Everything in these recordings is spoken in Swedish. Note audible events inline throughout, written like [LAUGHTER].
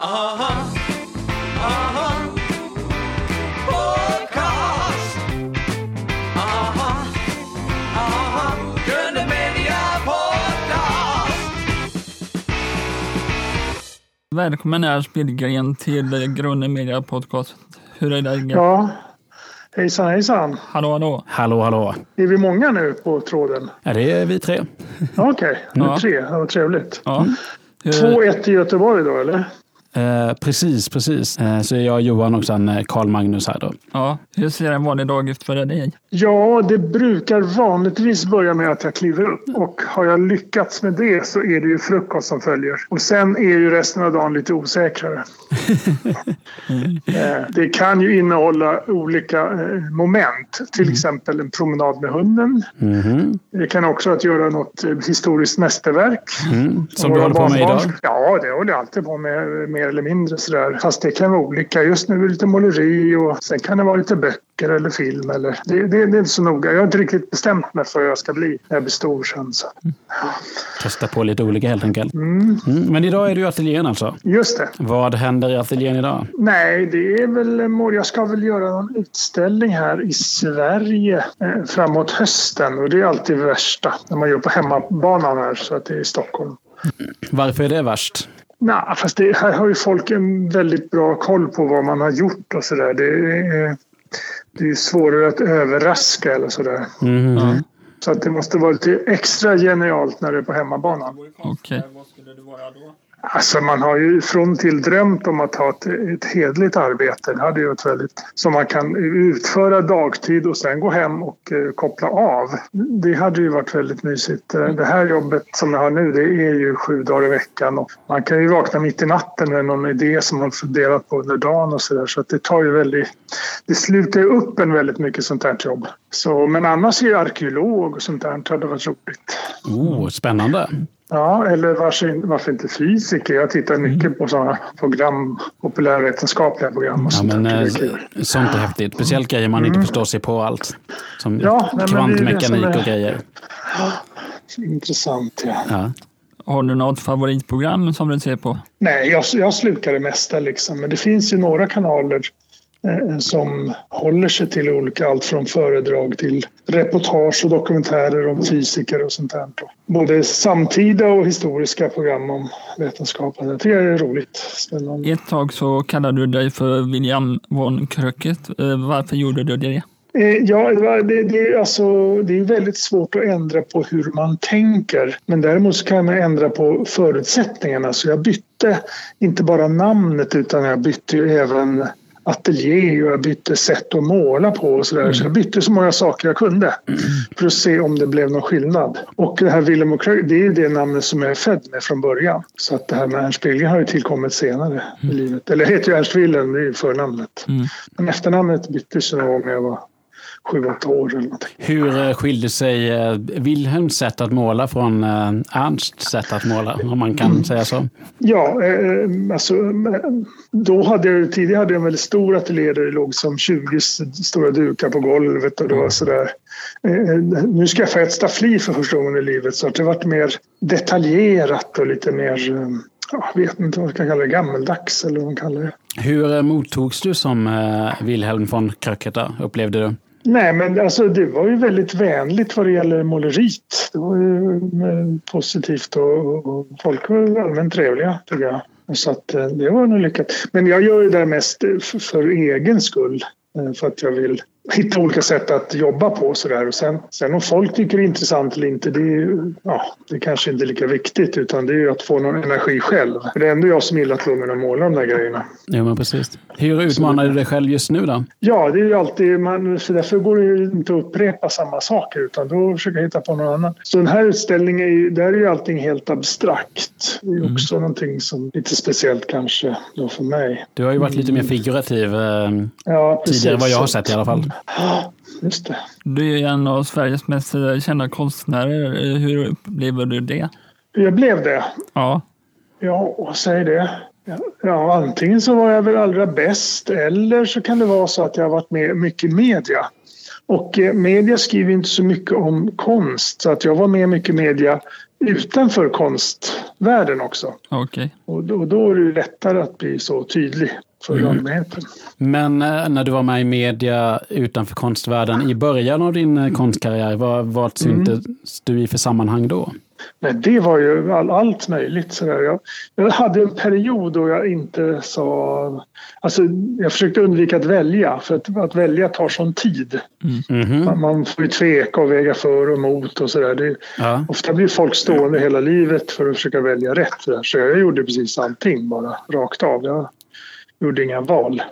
Aha, aha, podcast. Aha, aha, Gröna Media Podcast. Välkommen här Spelgren till Grunden Media Podcast. Hur är läget? Ja, hejsan hejsan. Hallå hallå. Hallå, hallå. Är vi många nu på tråden? Ja, det är vi tre. Okej, nu Ja. tre. Det var trevligt. Ja. Hur, 2-1 i Göteborg då eller? Eh, precis, precis. Eh, så är jag Johan och sen eh, Karl Magnus här då. ja. Hur ser en vanlig dag ut för dig? Ja, det brukar vanligtvis börja med att jag kliver upp. Och har jag lyckats med det så är det ju frukost som följer. Och sen är ju resten av dagen lite osäkrare. Eh, Det kan ju innehålla olika eh, moment. Till exempel en promenad med hunden. Mhm. Det kan också att göra något eh, historiskt mästerverk. Mm. Som du håller på med idag. Ja, det håller jag alltid på med mer eller mindre sådär. Fast det kan vara olika. Just nu är det lite måleri och sen kan det vara lite böcker eller film. Eller, det, det, det är inte så noga. Jag har inte riktigt bestämt mig för vad jag ska bli när jag blir stor sen. Så. Testa på lite olika helt enkelt. Mm. Men idag är du i ateljén alltså. Just det. Vad händer i ateljén idag? Nej, det är väl. Jag ska väl göra någon utställning här i Sverige eh, framåt hösten. Och det är alltid värsta när man gör på hemmabanan här så att det är i Stockholm. Varför är det värst? Nej, fast det, här har ju folk en väldigt bra koll på vad man har gjort och sådär. Det, är- det är svårare att överraska eller sådär. Mhm. Så att det måste vara lite extra genialt när det är på hemmabanan. Okej. Vad skulle det vara då? Alltså man har ju från till drömt om att ha ett, ett hedligt arbete. Det hade ju varit väldigt... Som man kan utföra dagtid och sen gå hem och eh, koppla av. Det hade ju varit väldigt mysigt. Eh, det här jobbet som jag har nu det är ju sju dagar i veckan. Och man kan ju vakna mitt i natten med någon idé som man funderat på under dagen och sådär. Så att det tar ju väldigt... Det slukar ju upp en väldigt mycket sånt här jobb. Så, men annars är ju arkeolog och sånt där hade varit roligt. Oh, spännande. Ja, eller varför, varför inte fysiker? Jag tittar mycket på sådana program, populärvetenskapliga program och Ja, sånt men, Det är kul. sånt är häftigt. Speciellt grejer man inte förstår sig på allt. Som Mm. Ja, nej, men det är det som kvantmekanik är- och grejer. Intressant, ja. Ja. Har du något favoritprogram som du ser på? Nej, jag, jag slukar det mesta liksom. Men det finns ju några kanaler som håller sig till olika, allt från föredrag till reportage och dokumentärer om fysiker och sånt där. Både samtida och historiska program om vetenskap. Jag tycker det är roligt. Spännande. Ett tag så kallade du dig för William von Kröcket. Eh, Varför gjorde du det? Eh, Ja, det, det, det, är alltså, det är väldigt svårt att ändra på hur man tänker. Men däremot så kan man ändra på förutsättningarna. Så jag bytte inte bara namnet utan jag bytte ju även ateljé och jag bytte sätt att måla på och sådär. Så jag bytte så många saker jag kunde för att se om det blev någon skillnad. Och det här Willem och Kröger, det är ju det namnet som jag är född med från början. Så att det här med Ernst Billgren har ju tillkommit senare i livet. Eller jag heter ju Ernst Wilhelm, det är ju förnamnet. Mm. Men efternamnet byttes någon gång när jag var sju, åtta år eller någonting. Hur eh, skilde sig eh, Wilhelms sätt att måla från eh, Ernsts sätt att måla? Om man kan säga så. Ja, alltså, då hade jag, tidigare hade jag en väldigt stor ateljé där det låg som 20 s- stora dukar på golvet och det var sådär. Eh, nu skaffade jag ett staffli för första gången i livet så att det varit mer detaljerat och lite mer, jag vet inte vad man kan kalla det, gammeldags eller vad man kallar det. Hur mottogs du som Wilhelm von Kröcket då, upplevde du? Nej, men alltså, det var ju väldigt vänligt vad det gäller måleriet. Det var ju eh, positivt och, och folk var allmänt trevliga, tycker jag. Så att, eh, det var nog lyckat. Men jag gör ju det där mest för, för egen skull. Eh, för att jag vill hitta olika sätt att jobba på. Så där. Och sen, sen om folk tycker det är intressant eller inte, det är, ja, det kanske inte är lika viktigt. Utan det är ju att få någon energi själv. För det är ändå jag som gillar att lugna och måla de där grejerna. Jo, men precis. Hur utmanar du dig själv just nu då? Ja, det är ju alltid, man, så därför går det ju inte att upprepa samma saker utan då försöker jag hitta på något annat. Så den här utställningen, är ju, där är ju allting helt abstrakt. Det är också någonting som lite speciellt kanske då för mig. Du har ju varit lite mer figurativ eh, Ja, precis. tidigare vad jag har sett i alla fall. Ja, [GASPS] just det. Du är en av Sveriges mest kända konstnärer. Hur upplever du det? Jag blev det. Ja. Ja, säg det. Ja, antingen så var jag väl allra bäst eller så kan det vara så att jag har varit med mycket i media. Och eh, media skriver inte så mycket om konst så att jag var med mycket media utanför konstvärlden också. Okej. Och då, då är det lättare att bli så tydlig för allmänheten. Men eh, när du var med i media utanför konstvärlden i början av din eh, konstkarriär, vad, vad syntes du i för sammanhang då? Men det var ju all, allt möjligt. Så. Jag, jag hade en period då jag inte sa... Alltså, jag försökte undvika att välja, för att, att välja tar sån tid. Mhm. Man, man får ju tveka och väga för och emot och sådär. Ja. Ofta blir folk stående hela livet för att försöka välja rätt. Så där. Så jag gjorde precis allting bara rakt av. Jag gjorde inga val.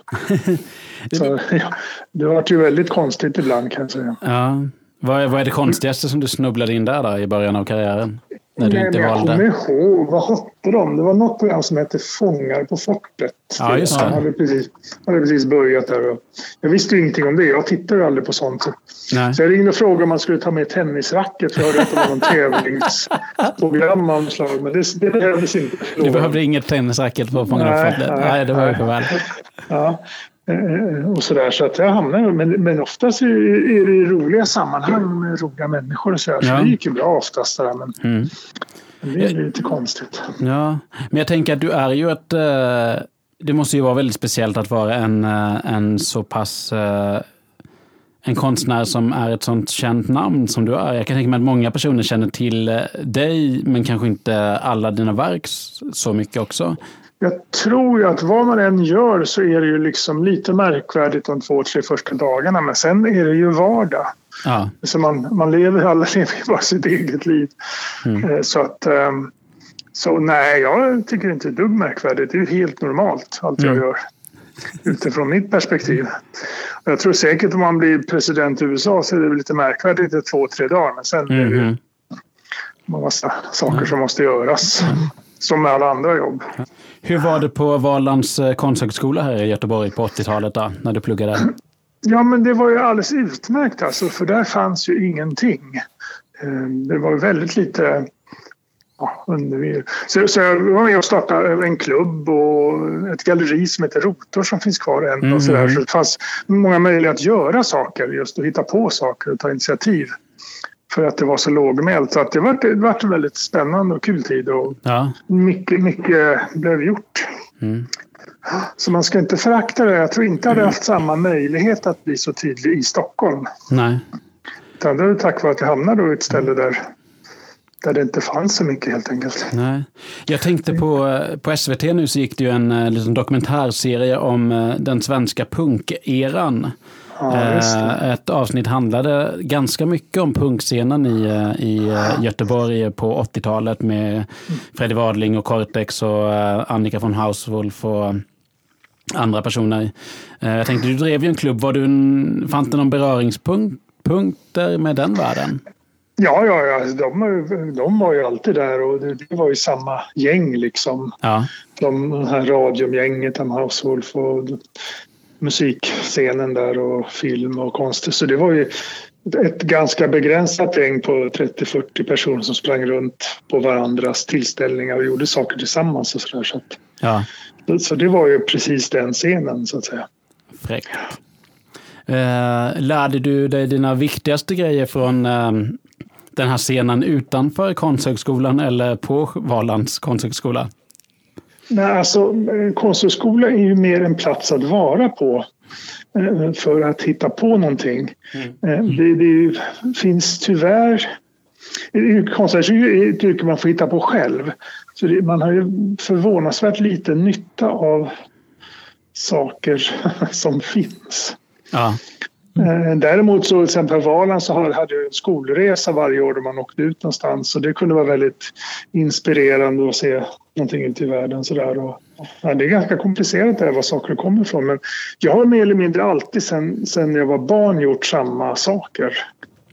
[LAUGHS] Så, ja, det var ju väldigt konstigt ibland kan jag säga. Ja. Vad, är, vad är det konstigaste som du snubblade in där, där i början av karriären? När du Nej, inte men jag valde? kommer ihåg, vad hette de? Det var något program som hette Fångar på fortet. Ja, just det. Jag hade precis, hade precis börjat där. Jag visste ju ingenting om det. Jag tittade aldrig på sånt. Så- Nej. Så jag ringde och frågade om man skulle ta med tennisracket. För jag hörde att det var någon tävlingsprogram [LAUGHS] av slag. Men det, det behövdes inte. Du behövde inget tennisracket på Fångarna på fortet? nej, Nej, det var ju för väl. Ja, och sådär. Så att jag hamnade, men, men oftast är det är det i roliga sammanhang med roliga människor och sådär. Så Ja. det gick ju bra oftast. Där, men, Mm. det är lite konstigt. Ja, men jag tänker att du är ju ett... eh, Det måste ju vara väldigt speciellt att vara en, eh, en så pass... eh, En konstnär som är ett sånt känt namn som du är. Jag kan tänka mig att många personer känner till eh, dig, men kanske inte alla dina verk så mycket också. Jag tror ju att vad man än gör så är det ju liksom lite märkvärdigt de två, tre första dagarna. Men sen är det ju vardag. Ja, Så man, man lever, alla lever ju bara sitt eget liv. Eh, Så att... ehm, Så nej, jag tycker inte det är dugg märkvärdigt. Det är ju helt normalt, allt jag Mm. gör. Utifrån mitt perspektiv. Och Jag tror säkert om man blir president i USA så är det lite märkvärdigt i två, tre dagar. Men sen är det ju en massa saker som måste göras. Som med alla andra jobb. Hur var det på Valands eh, konsthögskola här i Göteborg på 80-talet då, när du pluggade? Ja, men det var ju alldeles utmärkt alltså, för där fanns ju ingenting. Eh, Det var väldigt lite ja. Så, så jag var med och startade en klubb och ett galleri som heter Rotor som finns kvar än. Och så, där. så det fanns många möjligheter att göra saker, just att hitta på saker och ta initiativ. För att det var så lågmält. Så att det var, det var en väldigt spännande och kul tid och Ja, mycket, mycket blev gjort. Mm. Så man ska inte förakta det. Jag tror inte jag hade haft samma möjlighet att bli så tydlig i Stockholm. nej. Utan det är tack vare att jag hamnade i ett ställe där, där det inte fanns så mycket helt enkelt. Nej. Jag tänkte på, på SVT nu så gick det ju en eh, liten dokumentärserie om eh, den svenska punkeran. Ja. Eh, Ett avsnitt handlade ganska mycket om punkscenen i, eh, i eh, Göteborg på 80-talet med Freddie Wadling och Cortex och Annika von Hauswolf och andra personer. Jag tänkte, du drev ju en klubb. Var du en, fanns det någon beröringspunkter med den världen? Ja, ja, ja. De, de var ju alltid där och det, det var ju samma gäng liksom. Ja, De det här radiogänget, Am Householf och musikscenen där och film och konst. Så det var ju ett ganska begränsat gäng på 30-40 personer som sprang runt på varandras tillställningar och gjorde saker tillsammans och sådär. Så, att- ja. så det var ju precis den scenen så att säga. Fräckt. Eh, lärde du dig dina viktigaste grejer från eh, den här scenen utanför Konsthögskolan eller på Valands konsthögskola? Nej, alltså, eh, konsthögskola är ju mer en plats att vara på eh, för att hitta på någonting. Eh, Det, det finns tyvärr... Konstnärsyrket är ett yrke man får hitta på själv. Så det, man har ju förvånansvärt lite nytta av saker [LAUGHS] som finns. Ja, Eh, Däremot så till exempel Valand så hade jag en skolresa varje år där man åkte ut någonstans. Så det kunde vara väldigt inspirerande att se någonting ute i världen. Sådär. Och, ja, det är ganska komplicerat där var saker kommer ifrån. Men jag har mer eller mindre alltid sen, sen jag var barn gjort samma saker.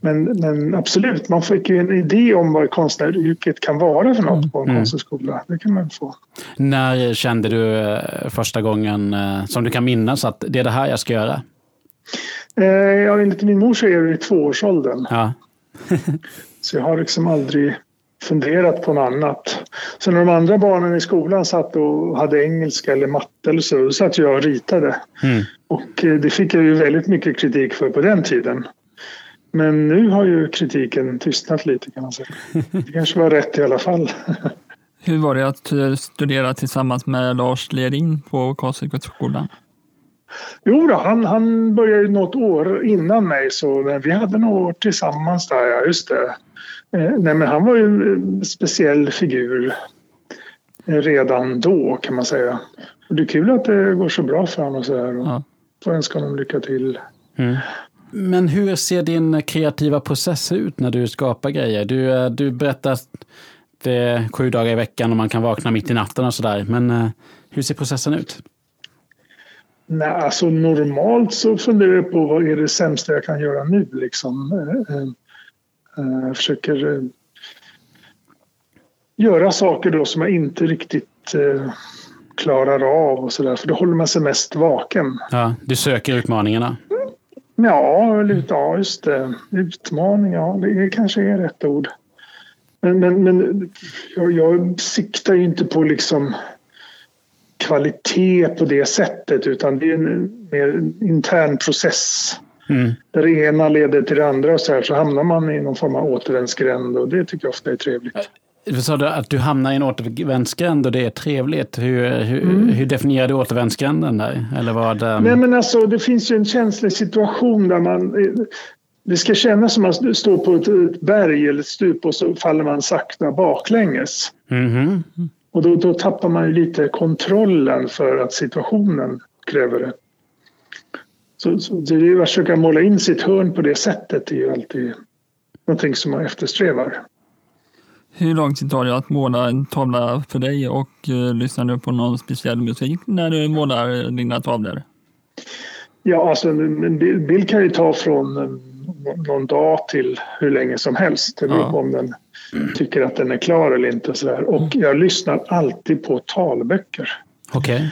Men, men absolut, man fick ju en idé om vad konstnäryrket kan vara för något på en Mm. konsthögskola. Det kan man få. när kände du eh, första gången eh, som du kan minnas att det är det här jag ska göra? Eh, ja, enligt min mor så är det i tvåårsåldern. Ja, [LAUGHS] Så jag har liksom aldrig funderat på något annat. Så när de andra barnen i skolan satt och hade engelska eller matte eller så, då satt jag och ritade. Mm. Och eh, det fick jag ju väldigt mycket kritik för på den tiden. Men nu har ju kritiken tystnat lite kan man säga. Det kanske var rätt i alla fall. [LAUGHS] Hur var det att eh, studera tillsammans med Lars Lerin på Karlsögskolan? Jo då, han, han började ju något år innan mig så vi hade några år tillsammans där, ja just det. Eh, nej men han var ju en speciell figur redan då kan man säga. Och det är kul att det går så bra för honom och så här. Och Ja. får önska honom lycka till. Men hur ser din kreativa process ut när du skapar grejer? Du, eh, du berättar att det är sju dagar i veckan och man kan vakna mitt i natten och sådär. Men eh, hur ser processen ut? Nej, alltså normalt så funderar jag på vad är det sämsta jag kan göra nu liksom. Eh, eh, eh, Jag försöker göra saker då som jag inte riktigt klarar av och sådär. För då håller man sig mest vaken. Ja, du söker utmaningarna. Ja, eller, ja just det. Utmaning, ja det kanske är rätt ord. Men, men, men jag, jag siktar ju inte på liksom kvalitet på det sättet utan det är en mer intern process. Mm. Där det ena leder till det andra och så här så hamnar man i någon form av återvändsgränd och det tycker jag ofta är trevligt. Du sa du att du hamnar i en återvändsgränd och det är trevligt. Hur, hur, hur definierar du återvändsgränden där? Eller vad? ehm, Nej men alltså det finns ju en känslig situation där man det ska kännas som att man står på ett, berg eller ett stup och så faller man sakta baklänges. mhm. Och då, då tappar man ju lite kontrollen för att situationen kräver det. Så, så det är ju att försöka måla in sitt hörn på det sättet är ju alltid någonting som man eftersträvar. Hur lång tid tar det att måla en tavla för dig och eh, lyssnar du på någon speciell musik när du målar dina tavlor? Ja, alltså en bild kan ju ta från eh, någon dag till hur länge som helst. Det beror på om den tycker att den är klar eller inte. Och, så där. och jag lyssnar alltid på talböcker Okej.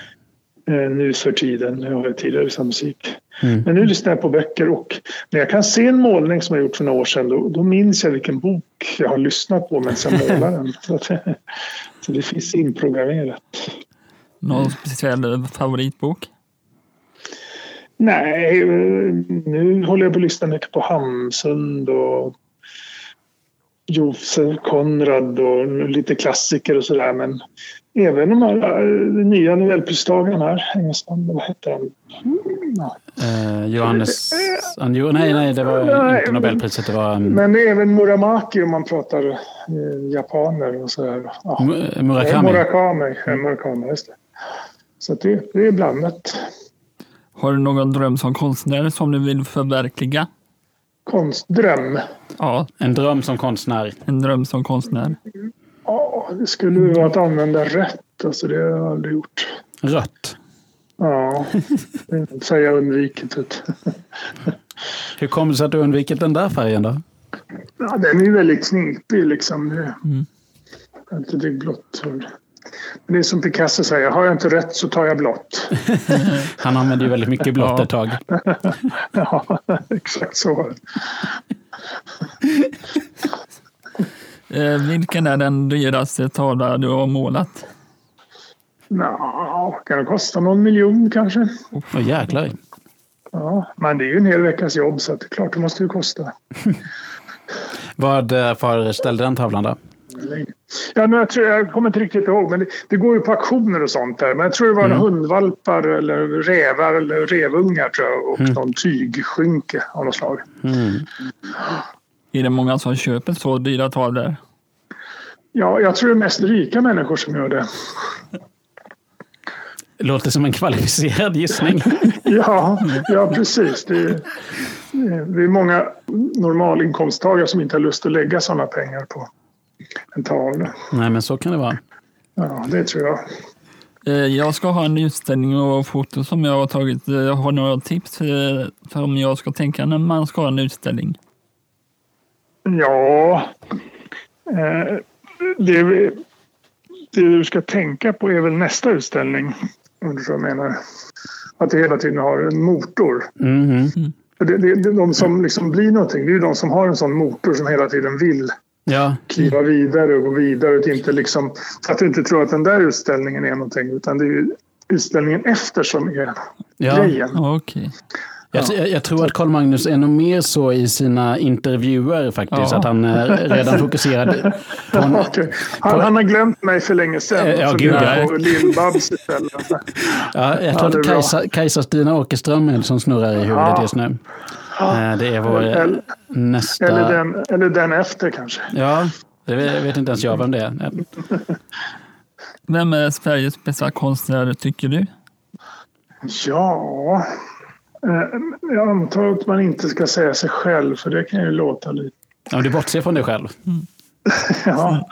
eh, nu för tiden. Jag har ju tidigare lyssnat musik. Mm. Men nu lyssnar jag på böcker och när jag kan se en målning som jag gjort för några år sedan då, då minns jag vilken bok jag har lyssnat på medan jag målar den. Så, att, [LAUGHS] så det finns inprogrammerat. Någon speciell favoritbok? Nej, eh, nu håller jag på att lyssna mycket på Hamsund och Josef Konrad och lite klassiker och sådär. Men även de här eh, nya Nobelpristagarna här, engelsman, vad heter han? Ja. Eh, Johannes... Anjo, nej, nej, det var Nej, inte Nobelpriset. Det var um, Men även Muramaki om man pratar eh, japaner och sådär. Ja. Mu- Murakami. Murakami, ja, Murakami, just det. Så det, det är blandat. Har du någon dröm som konstnär som du vill förverkliga? Konstdröm. Ja, En dröm som konstnär. en dröm som konstnär. Ja, det skulle ju vara att använda rött. Alltså det har jag aldrig gjort. Rött. Ja, det har jag undvikit. Hur kommer det sig att du undvikit den där färgen då? Ja, den är ju väldigt knepig liksom. Det, Mm. inte det är blått. Men det är som Picasso säger, har jag inte rätt så tar jag blått. [LAUGHS] Han använde ju väldigt mycket blått Ja. ett tag. [LAUGHS] Ja, exakt så. [LAUGHS] Eh, vilken är den dyraste tavla du har målat? Nå, kan det kosta någon miljon kanske? Åh jäklar. Ja, men det är ju en hel veckas jobb så att det är klart det måste ju kosta. Vad eh, föreställde den tavlan då? Ja, men jag, tror, jag kommer inte riktigt ihåg, men det, det går ju på auktioner och sånt där. Men jag tror det var Mm. hundvalpar eller rävar eller revungar tror jag och någon tygskynke av något slag. Mm. Är det många som köper så dyra tavlor? Ja, jag tror det är mest rika människor som gör det. Låter som en kvalificerad gissning. [LAUGHS] Ja, ja precis. Det är, det är många normalinkomsttagare som inte har lust att lägga sådana pengar på en tavla. Nej, men så kan det vara. Ja, det tror jag. Eh, Jag ska ha en utställning och foto som jag har tagit. Eh, Jag har några tips eh, som jag ska tänka när man ska ha en utställning. Ja, det, det du ska tänka på är väl nästa utställning. Om du så menar. Att det hela tiden har en motor. Mhm. För Det, det, det, de som liksom blir någonting, det är ju de som har en sån motor som hela tiden vill Ja, kliva vidare och gå vidare. Och inte liksom, så att du inte tror att den där utställningen är någonting. Utan det är ju utställningen efter som är ja. grejen. Ja, Okej. Jag, jag, jag tror att Carl Magnus är nog mer så i sina intervjuer faktiskt. Ja. Att han är redan fokuserad på [LAUGHS] en, Okej. Han, han har glömt mig för länge sedan. Eh, ja, Så gud, [LAUGHS] ja. jag på Lill-Babs istället. Ja, jag Ja, tror det är att. Kajsa, Kajsa-Stina Åkerström som snurrar i huvudet Ja. just nu. Eh, Det är vår Eller- nästa... Eller den, eller den efter kanske. Ja, det vet, inte ens jag vem det är. Vem är Sveriges bästa konstnär tycker du? Ja, eh, jag antar att man inte ska säga sig själv för det kan ju låta lite... Om du bortser från dig själv. Ja.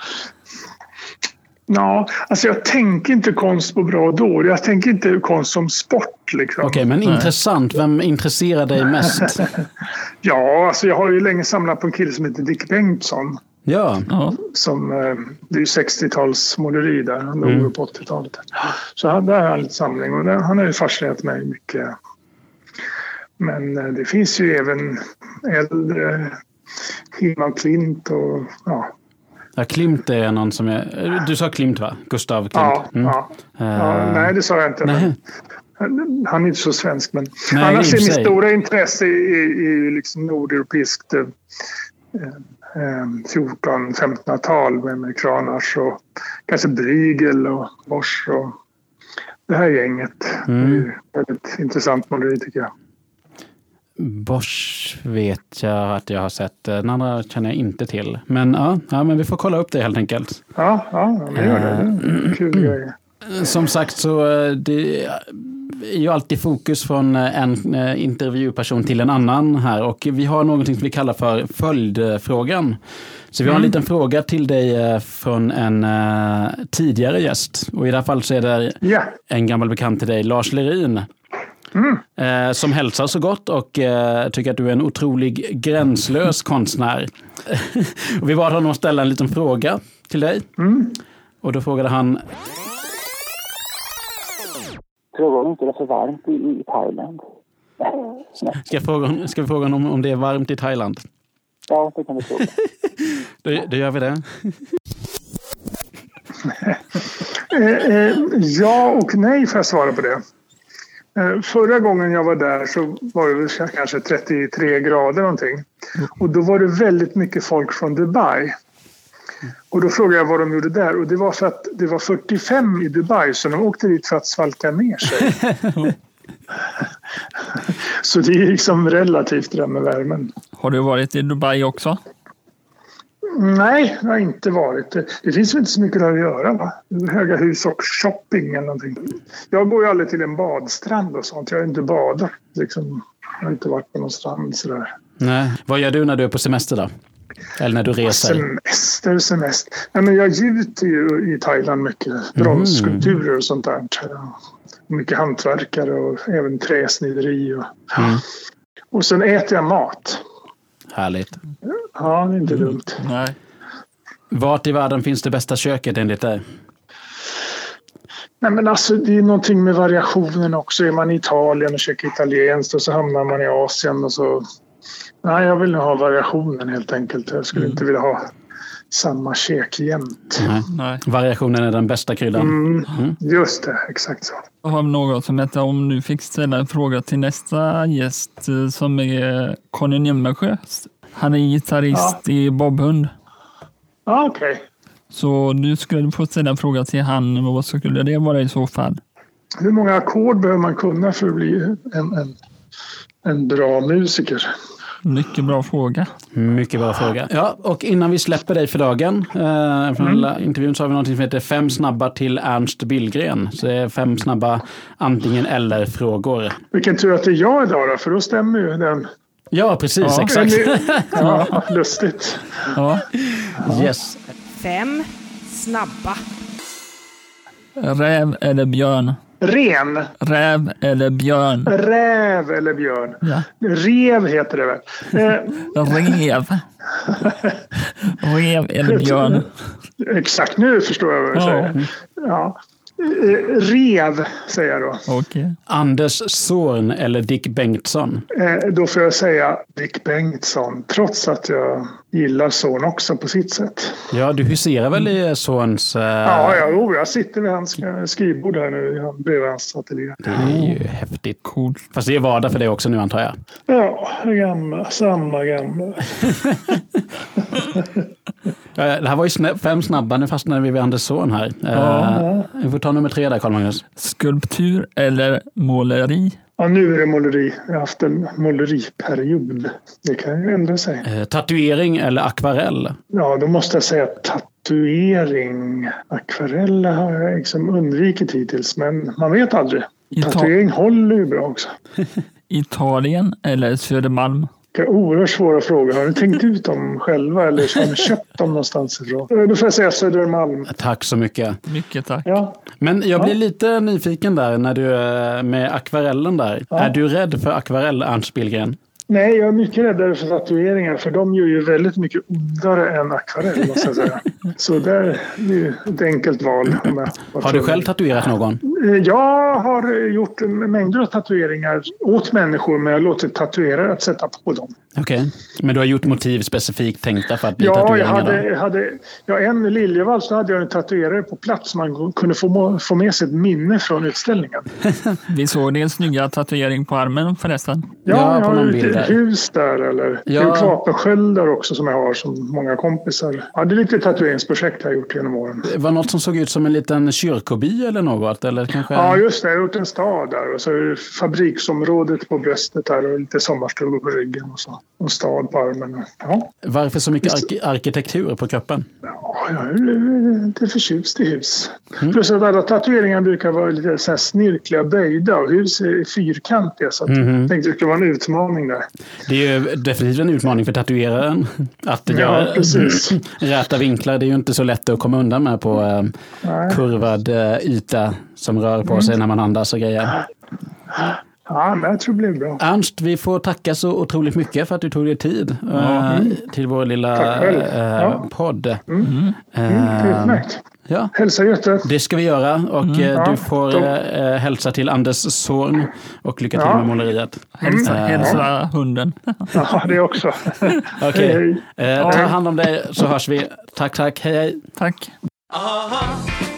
Ja, alltså jag tänker inte konst på bra och dåligt. Jag tänker inte konst som sport. Liksom. Okej, men intressant. Vem intresserar dig mest? [LAUGHS] Ja, alltså jag har ju länge samlat på en kille som heter Dick Bengtsson. Ja, Ja, Som, eh, det är ju 60-talsmåleri där. Han dog Mm. på 80-talet. Så han, där har jag en liten samling och där, han har ju fascinerat mig mycket. Men eh, det finns ju även äldre Hilma Klint och ja. Ja Klimt är någon som är... Du sa Klimt va? Gustav Klimt? Mm. ja. ja. Eh, Nej, det sa jag inte. nej. Han är inte så svensk. Men Nej, annars är mitt stora intresse i, i, liksom nordeuropeiskt eh, eh, 14-1500-tal med, med Kranach och kanske Bruegel och Bosch och det här gänget. Mm. Det är ju väldigt intressant måleri tycker jag. Bosch vet jag att jag har sett. Den andra känner jag inte till. Men ja, ja men vi får kolla upp det helt enkelt. Ja, ja men gör det. det. är Kul grejer. [CLEARS THROAT] Som sagt så eh, det är ju alltid fokus från eh, en eh, intervjuperson till en annan här och vi har någonting som vi kallar för följdfrågan. Så vi har en liten fråga till dig eh, från en eh, tidigare gäst och i det här fallet så är det en gammal bekant till dig, Lars Lerin. Eh, som hälsar så gott och eh, tycker att du är en otrolig gränslös konstnär. [LAUGHS] och vi bad honom att ställa en liten fråga till dig. Och då frågade han, Fråga om inte det är för varmt i, i Thailand. [LAUGHS] ska, jag fråga, ska vi fråga honom om det är varmt i Thailand? Ja, det kan vi fråga. [LAUGHS] Då, då gör vi det. Eh, eh, ja och nej får jag svara på det. Eh, förra gången jag var där så var det väl kanske 33 grader någonting. Och då var det väldigt mycket folk från Dubai. Och då frågade jag vad de gjorde där och det var för att det var 45 i Dubai så de åkte dit för att svalka ner sig. [LAUGHS] så det är liksom relativt det där med värmen. har du varit i Dubai också? Nej, det har inte varit. Det finns väl inte så mycket där att göra va? Höga hus och shopping eller någonting. Jag går ju aldrig till en badstrand och sånt. Jag har inte badat. Liksom. Jag har inte varit på någon strand sådär. Nej. Vad gör du när du är på semester då? Eller när du reser? Semester, semester. Nej, men jag gjuter ju i Thailand mycket bronsskulpturer och sånt där. Mycket hantverkare och även träsnideri. Och, och sen äter jag mat. Härligt. Ja, det är inte dumt. Nej. Vart i världen finns det bästa köket enligt dig? Nej, men alltså, det är någonting med variationen också. Är man i Italien och käkar italienskt och så hamnar man i Asien och så... Nej, jag vill nog ha variationen helt enkelt. Jag skulle inte vilja ha samma käk jämt. Nej. Nej. Variationen är den bästa kryddan. Mm, just det, exakt så. Jag har något som heter om du fick ställa en fråga till nästa gäst eh, som är Conny Nemmersjö. Han är gitarrist i Bobhund. Ja, Okej. Så du skulle få ställa en fråga till han. Vad skulle det vara i så fall? Hur många ackord behöver man kunna för att bli en, en, en bra musiker? Mycket bra fråga. Mycket bra fråga. Ja, och innan vi släpper dig för dagen, eh, från hela intervjun så har vi något som heter Fem snabba till Ernst Billgren. Så det är fem snabba antingen eller-frågor. Vilken tur att det är jag idag då, för då stämmer ju den. Ja, precis. Ja. Exakt. Ja, [LAUGHS] lustigt. Ja. Yes. Fem snabba. Räv eller björn? Ren, Räv eller björn? räv eller björn. Ja. Rev heter det väl? Eh, Rev. [LAUGHS] Rev eller björn? Exakt, nu förstår jag vad du Ja. säger. Ja. Eh, Rev, säger jag då. Okej. Anders Zorn eller Dick Bengtsson? Eh, Då får jag säga Dick Bengtsson, trots att jag gillar son också på sitt sätt. Ja, du huserar väl i Zorns... eh, Ja, ja jo, jag sitter vid hans eh, skrivbord här nu, bredvid hans ateljé. Det är ju häftigt. Coolt. Fast det är vardag för dig också nu antar jag. Ja, gamla, samma gamla. [LAUGHS] Eh, Det här var ju snä- fem snabba, nu fastnade vi vid Anders Zorn här. Eh, Vi får ta nummer tre där, Carl-Magnus. Skulptur eller måleri? Ja, nu är det måleri. Jag har haft en måleriperiod. Det kan ju ändra sig. Eh, Tatuering eller akvarell? Ja, då måste jag säga tatuering. Akvarell har jag liksom undvikit hittills, men man vet aldrig. Ita- Tatuering håller ju bra också. [LAUGHS] Italien eller Södermalm? Vilka oerhört svåra frågor. Har ni tänkt ut dem själva eller har ni köpt dem någonstans ifrån? Eh, Då får jag säga Södermalm. Tack så mycket. Mycket tack. Ja, Men jag blir lite nyfiken där när du eh, med akvarellen där. Är du rädd för akvarell, Ernst Billgren? Nej, jag är mycket räddare för tatueringar för de gör ju väldigt mycket ondare än akvarell måste jag säga. [LAUGHS] Så där är ju ett enkelt val. Har du själv tatuerat någon? Eh, Jag har gjort mängder av tatueringar åt människor men jag har låtit tatuerare att sätta på dem. Okej. Men du har gjort motiv specifikt tänkta för att bli Ja, jag tatueringar? då? hade, hade, ja, en i Liljevalchs så hade jag en tatuerare på plats man kunde få, få med sig ett minne från utställningen. [LAUGHS] Vi såg din snygga tatuering på armen förresten. Ja, Ja, jag på har där. hus där eller Ja. vapensköldar också som jag har som många kompisar. Ja, det är lite tatueringsprojekt jag har gjort genom åren. Det var något som såg ut som en liten kyrkoby eller något? Eller kanske... Ja, just det. Jag har gjort en stad där och så fabriksområdet på bröstet där och lite sommarstugor på ryggen och så. En stad på armen. Ja, Varför så mycket ark- arkitektur på kroppen? ja jag är lite förtjust i hus. Mm. Plus att alla tatueringar brukar vara lite så här snirkliga, böjda och hus är fyrkantiga. Så Mhm. jag tänkte att det skulle vara en utmaning där. Det är ju definitivt en utmaning för tatueraren. [LAUGHS] Att Ja, göra precis. [LAUGHS] räta vinklar, det är ju inte så lätt att komma undan med på eh, Nej. kurvad eh, yta som rör på sig när man andas och grejer. Ja, men jag tror det blir bra. Ernst, vi får tacka så otroligt mycket för att du tog dig tid eh, till vår lilla eh, Ja. podd. Mm, Eh, utmärkt. ja, Hälsa Göte. det ska vi göra och Ja, du får eh, hälsa till Anders Zorn och lycka till Ja. med måleriet. Hälsa, Mm. hälsa hunden. [LAUGHS] Ja, det också. [LAUGHS] Okej, eh, ta hand om dig så hörs vi. Tack, tack, hej, hej. Tack. Uh-huh.